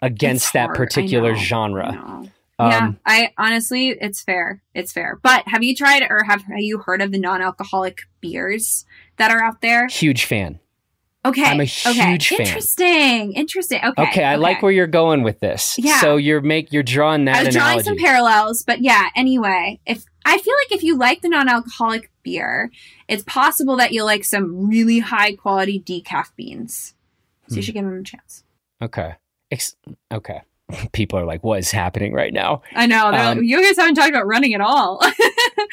against It's that hard. I particular. I genre. know. Um, yeah, I honestly, it's fair. It's fair. But have you tried or have, have you heard of the non-alcoholic beers that are out there? Huge fan. Okay, I'm a okay. fan. Interesting, interesting. Okay, Okay, I like where you're going with this. Yeah. So you're make you're drawing that I was drawing some parallels, but yeah. Anyway, if I feel like if you like the non-alcoholic beer, it's possible that you'll like some really high quality decaf beans. So you Hmm. should give them a chance. Okay. Ex- okay. People are like, what is happening right now? I know. Um, like, you guys haven't talked about running at all.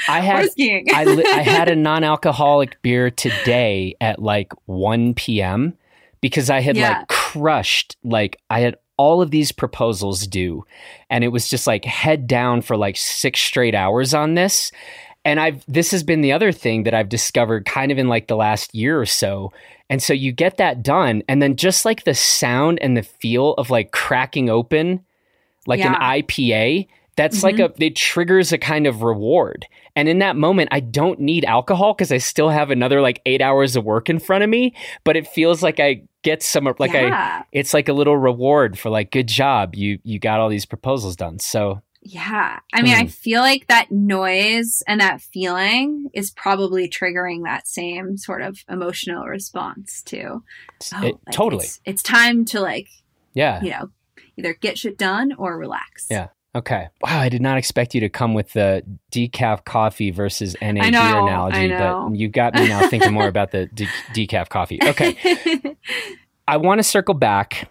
I had. I, li- I had a non-alcoholic beer today at like 1 p.m. because I had Yeah. like crushed like I had all of these proposals due and it was just like head down for like 6 straight hours on this. And I've this has been the other thing that I've discovered kind of in like the last year or so. And so you get that done and then just like the sound and the feel of like cracking open like an IPA, that's like a it triggers a kind of reward. And in that moment, I don't need alcohol because I still have another like eight hours of work in front of me. But it feels like I get some like I it's like a little reward for like good job you you got all these proposals done. So Yeah. I mean, I Hmm. feel like that noise and that feeling is probably triggering that same sort of emotional response too. Oh, it, like, totally It's, it's time to like, yeah you know, either get shit done or relax. Yeah. Okay. Wow, I did not expect you to come with the decaf coffee versus NA I know, beer analogy, but you got me now thinking more about the de- decaf coffee. Okay. I want to circle back.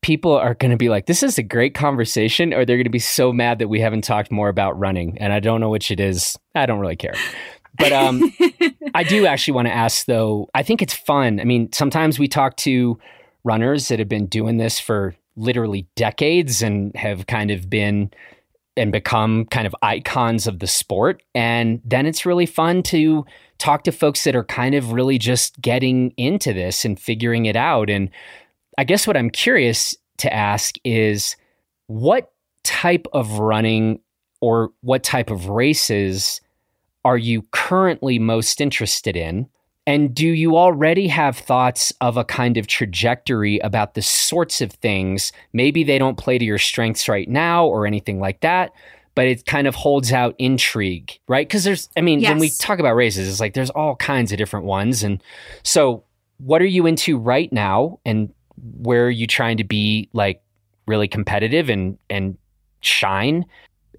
People are going to be like, this is a great conversation, or they're going to be so mad that we haven't talked more about running. And I don't know which it is. I don't really care. But um, I do actually want to ask, though, I think it's fun. I mean, sometimes we talk to runners that have been doing this for literally decades and have kind of been and become kind of icons of the sport. And then it's really fun to talk to folks that are kind of really just getting into this and figuring it out. And I guess what I'm curious to ask is what type of running or what type of races are you currently most interested in? And do you already have thoughts of a kind of trajectory about the sorts of things? Maybe they don't play to your strengths right now or anything like that, but it kind of holds out intrigue, right? Because there's, I mean, when we talk about races, it's like there's all kinds of different ones. And so, what are you into right now? And where are you trying to be like really competitive and, and shine?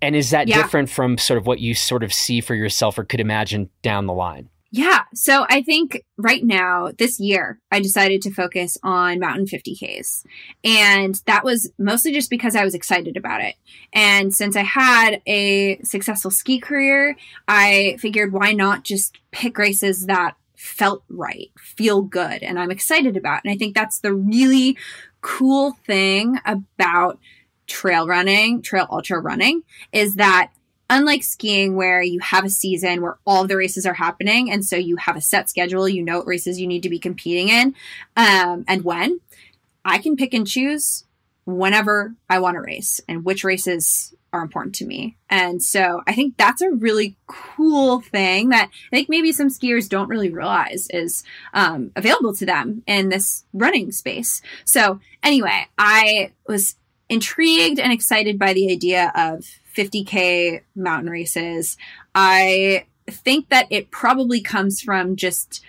And is that Yeah. different from sort of what you sort of see for yourself or could imagine down the line? Yeah. So I think right now, this year, I decided to focus on mountain 50Ks. And that was mostly just because I was excited about it. And since I had a successful ski career, I figured why not just pick races that felt right, feel good, and I'm excited about. And I think that's the really cool thing about trail running, trail ultra running, is that unlike skiing where you have a season where all the races are happening and so you have a set schedule you know what races you need to be competing in um, and when i can pick and choose whenever i want to race and which races are important to me. And so i think that's a really cool thing that i think maybe some skiers don't really realize is um, available to them in this running space. So anyway i was intrigued and excited by the idea of 50k mountain races. I think that it probably comes from just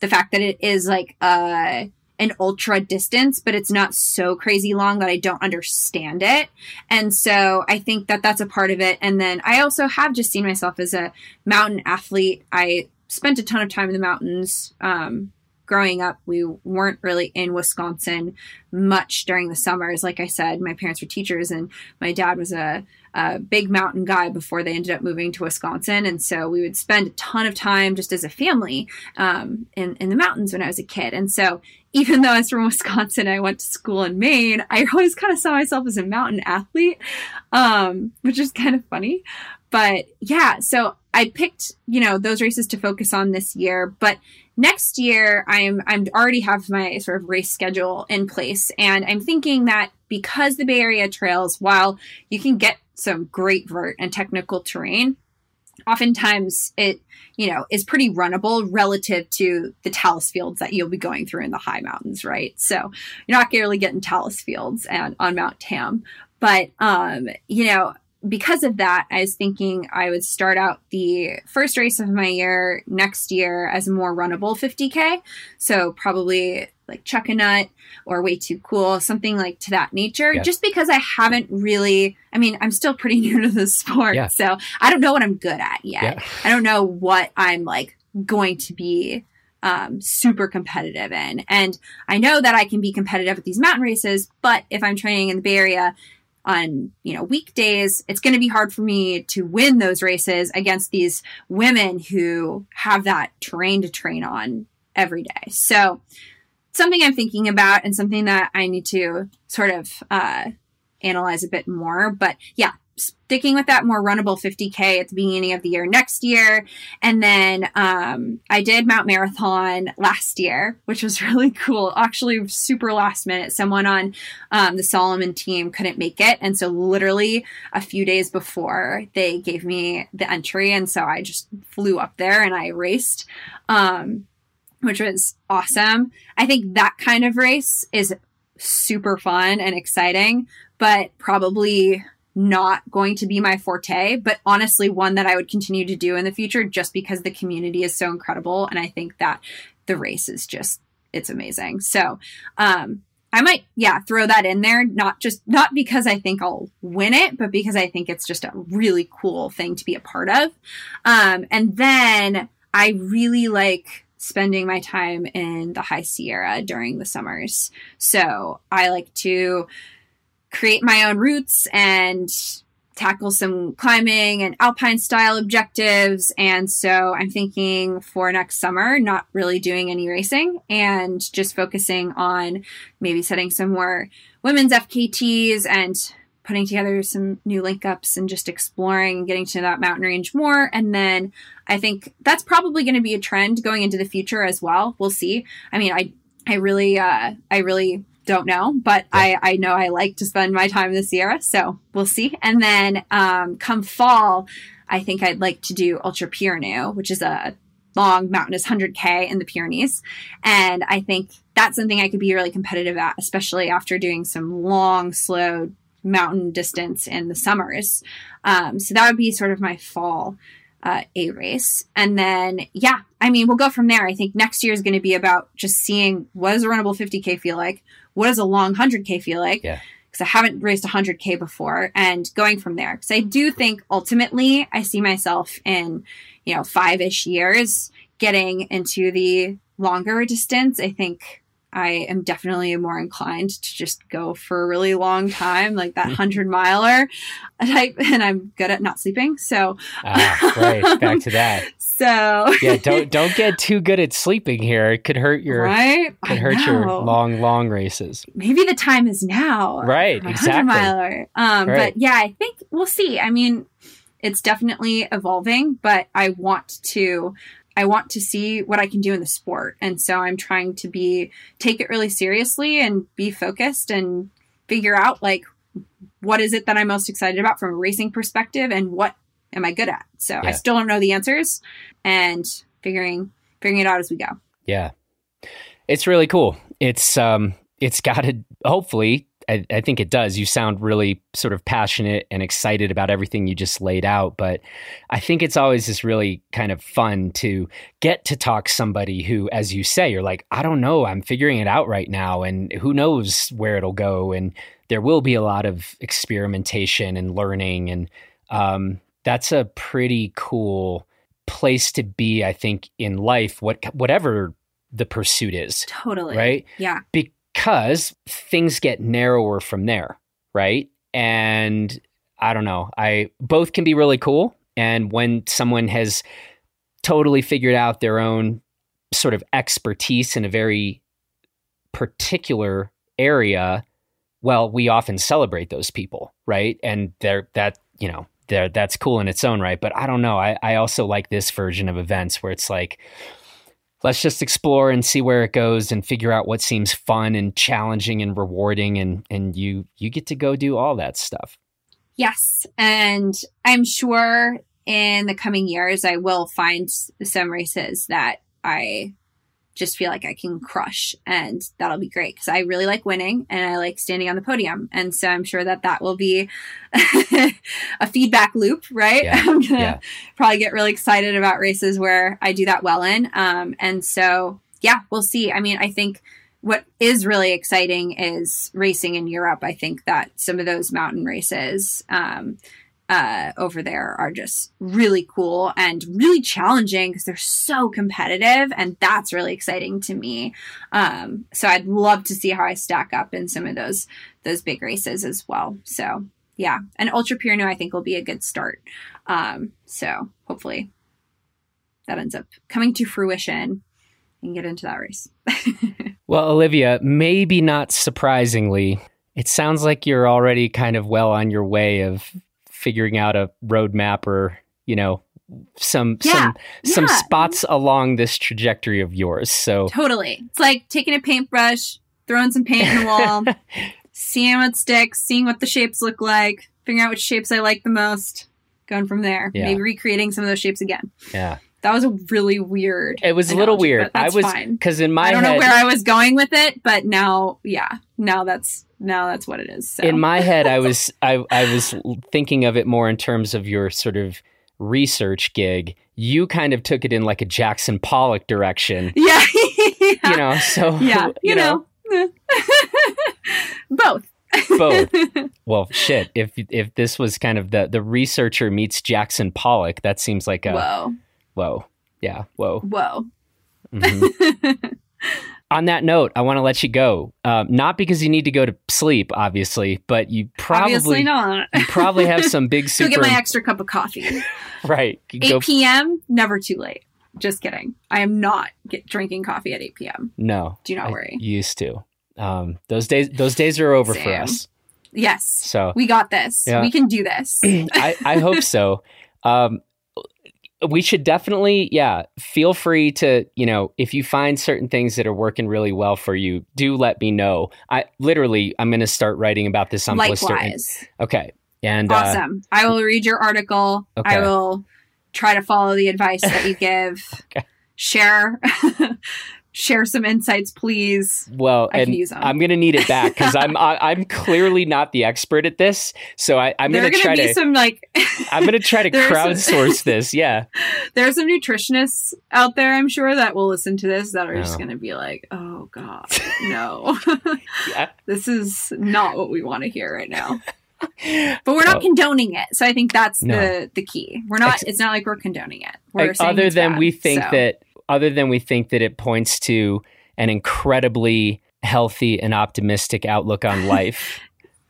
the fact that it is like uh an ultra distance, but it's not so crazy long that I don't understand it. And so I think that that's a part of it. And then I also have just seen myself as a mountain athlete. I spent a ton of time in the mountains. Um, growing up, we weren't really in Wisconsin much during the summers. Like I said, my parents were teachers and my dad was a, a big mountain guy before they ended up moving to Wisconsin. And so we would spend a ton of time just as a family um, in, in the mountains when I was a kid. And so even though I was from Wisconsin, I went to school in Maine, I always kind of saw myself as a mountain athlete, um, which is kind of funny. But yeah, so I picked, you know, those races to focus on this year. But next year i'm i'm already have my sort of race schedule in place. And i'm thinking that because the bay area trails while you can get some great vert and technical terrain oftentimes it you know is pretty runnable relative to the talus fields that you'll be going through in the high mountains right? So you're not really getting talus fields and on mount tam. But um you know because of that, I was thinking I would start out the first race of my year next year as a more runnable 50K. So probably like Chuckanut or Way Too Cool, something like to that nature, Yeah. just because I haven't really, I mean, I'm still pretty new to the sport. Yeah. So I don't know what I'm good at yet. Yeah. I don't know what I'm like going to be um, super competitive in. And I know that I can be competitive at these mountain races, but if I'm training in the Bay Area, on you know weekdays it's going to be hard for me to win those races against these women who have that terrain to train on every day. So something i'm thinking about and something that i need to sort of uh, analyze a bit more but yeah sticking with that more runnable 50k at the beginning of the year next year. And then um, i did mount marathon last year which was really cool. Actually super last minute. Someone on um, the Salomon team couldn't make it. And so literally a few days before they gave me the entry. And so i just flew up there and i raced um, which was awesome. I think that kind of race is super fun and exciting but probably not going to be my forte, but honestly, one that I would continue to do in the future just because the community is so incredible. And I think that the race is just, it's amazing. So, um, I might, yeah, throw that in there. Not just, not because I think I'll win it, but because I think it's just a really cool thing to be a part of. Um, and then I really like spending my time in the High Sierra during the summers. So I like to create my own routes and tackle some climbing and alpine style objectives. And so I'm thinking for next summer, not really doing any racing and just focusing on maybe setting some more women's FKTs and putting together some new link ups and just exploring and getting to that mountain range more. And then I think that's probably going to be a trend going into the future as well. We'll see. I mean, I, I really, uh, I really don't know, but. I, I know I like to spend my time in the Sierra, so we'll see. And then um, come fall, I think I'd like to do Ultra Pirineu, which is a long mountainous 100K in the Pyrenees. And I think that's something I could be really competitive at, especially after doing some long, slow mountain distance in the summers. Um, so that would be sort of my fall uh, A race. And then, yeah, I mean, we'll go from there. I think next year is going to be about just seeing what does a runnable 50K feel like? What does a long 100K feel like? Yeah. Because I haven't raced 100K before and going from there. Because I do think ultimately I see myself in, you know, five ish years getting into the longer distance. I think I am definitely more inclined to just go for a really long time, like that hundred miler type, and I'm good at not sleeping. So, ah, right, back to that. So, yeah, don't don't get too good at sleeping here. It could hurt your right. Could hurt your long long races. Maybe the time is now. Right, exactly. Miler. Um, right. but yeah, I think we'll see. I mean, it's definitely evolving, but I want to I want to see what I can do in the sport. And so I'm trying to be take it really seriously and be focused and figure out like what is it that I'm most excited about from a racing perspective and what am I good at. So yeah. I still don't know the answers and figuring figuring it out as we go. Yeah. It's really cool. It's um it's got to hopefully I, I, think it does. You sound really sort of passionate and excited about everything you just laid out. But I think it's always just really kind of fun to get to talk somebody who, as you say, you're like, I don't know, I'm figuring it out right now, and who knows where it'll go. And there will be a lot of experimentation and learning, and um, that's a pretty cool place to be. I think in life, what whatever the pursuit is, totally right, yeah. Be- because things get narrower from there, right? And I don't know. I both can be really cool and when someone has totally figured out their own sort of expertise in a very particular area, well, we often celebrate those people, right? And they're that, you know, that's cool in its own right. But I don't know. I, I also like this version of events where it's like, let's just explore and see where it goes and figure out what seems fun and challenging and rewarding and and you you get to go do all that stuff. Yes and i'm sure in the coming years i will find some races that i just feel like I can crush and that'll be great because I really like winning and I like standing on the podium. And so I'm sure that that will be a feedback loop, right? Yeah. I'm going to yeah. probably get really excited about races where I do that well in. Um, and so, yeah, we'll see. I mean, I think what is really exciting is racing in Europe. I think that some of those mountain races, um, uh, over there are just really cool and really challenging because they're so competitive, and that's really exciting to me. Um, so I'd love to see how I stack up in some of those those big races as well. So yeah, and Ultra Pirineu I think will be a good start. Um, so hopefully that ends up coming to fruition and get into that race. well, Olivia, maybe not surprisingly, it sounds like you're already kind of well on your way of figuring out a roadmap or you know some yeah, some yeah. some spots along this trajectory of yours. So totally, it's like taking a paintbrush, throwing some paint in the wall, seeing what sticks, seeing what the shapes look like, figuring out which shapes I like the most, going from there. Yeah. Maybe recreating some of those shapes again. Yeah. That was a really weird. It was a little weird. I was because in my I don't head, know where I was going with it, but now, yeah, now that's now that's what it is. So. In my head, I was I I was thinking of it more in terms of your sort of research gig. You kind of took it in like a Jackson Pollock direction. Yeah, yeah. you know. So yeah, you, you know. know. Both. Both. well, shit. If if this was kind of the the researcher meets Jackson Pollock, that seems like a whoa. Whoa. Yeah. Whoa. Whoa. Mhm. On that note, I want to let you go. Um, not because you need to go to sleep, obviously, but you probably Obviously not. you probably have some big Go super get my extra cup of coffee. right. 8 Go, p.m. Never too late. Just kidding. I am not get, drinking coffee at 8 p.m. no, Do not I worry. used to. Um, those days, those days are over for us. Yes. So We got this. Yeah. We can do this. I, I hope so. Um, we should definitely, yeah, feel free to, you know, if you find certain things that are working really well for you, do let me know. I literally, I'm going to start writing about this on Blister. Likewise. Okay. And uh, Awesome. I will read your article. Okay. I will try to follow the advice that you give. Okay. Share share some insights, please. well, I and can use 'em. I'm going to need it back because I'm I, I'm clearly not the expert at this. So I, I'm going to try to some like I'm going to try to crowdsource this. Yeah. there are some nutritionists out there, I'm sure, that will listen to this that are just Oh. going to be like, "Oh God, no, Yeah. this is not what we want to hear right now." But we're not Oh. condoning it, so I think that's No. the the key. We're not. It's not like we're condoning it. We're Like, other than bad, we think so. that other than we think that it points to an incredibly healthy and optimistic outlook on life.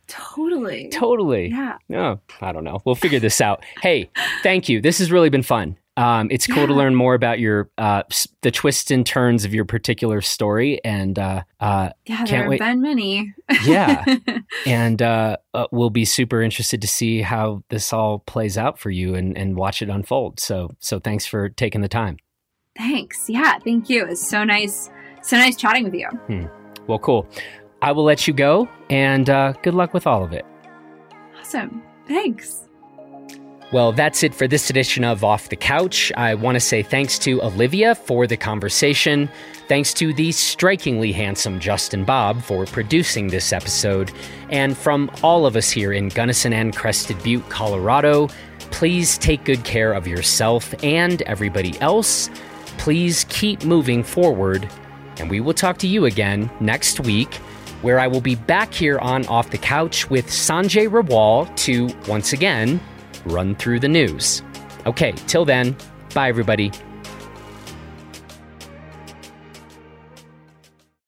totally, totally. yeah, No, I don't know. We'll figure this out. Hey, thank you. This has really been fun. Um, it's cool to learn more about your uh, the twists and turns of your particular story, and uh, uh, yeah. Can't there have wait. been many. yeah, and uh, uh, we'll be super interested to see how this all plays out for you and, and watch it unfold. So, so thanks for taking the time. Thanks. Yeah, thank you. It's so nice. So nice chatting with you. Well, cool. I will let you go, and uh, good luck with all of it. Awesome. Thanks. Well, that's it for this edition of Off the Couch. I want to say thanks to Olivia for the conversation. Thanks to the strikingly handsome Justin Bob for producing this episode. And from all of us here in Gunnison and Crested Butte, Colorado, please take good care of yourself and everybody else. Please keep moving forward. And we will talk to you again next week, where I will be back here on Off the Couch with Sanjay Rawal to once again run through the news. Okay, till then, bye everybody.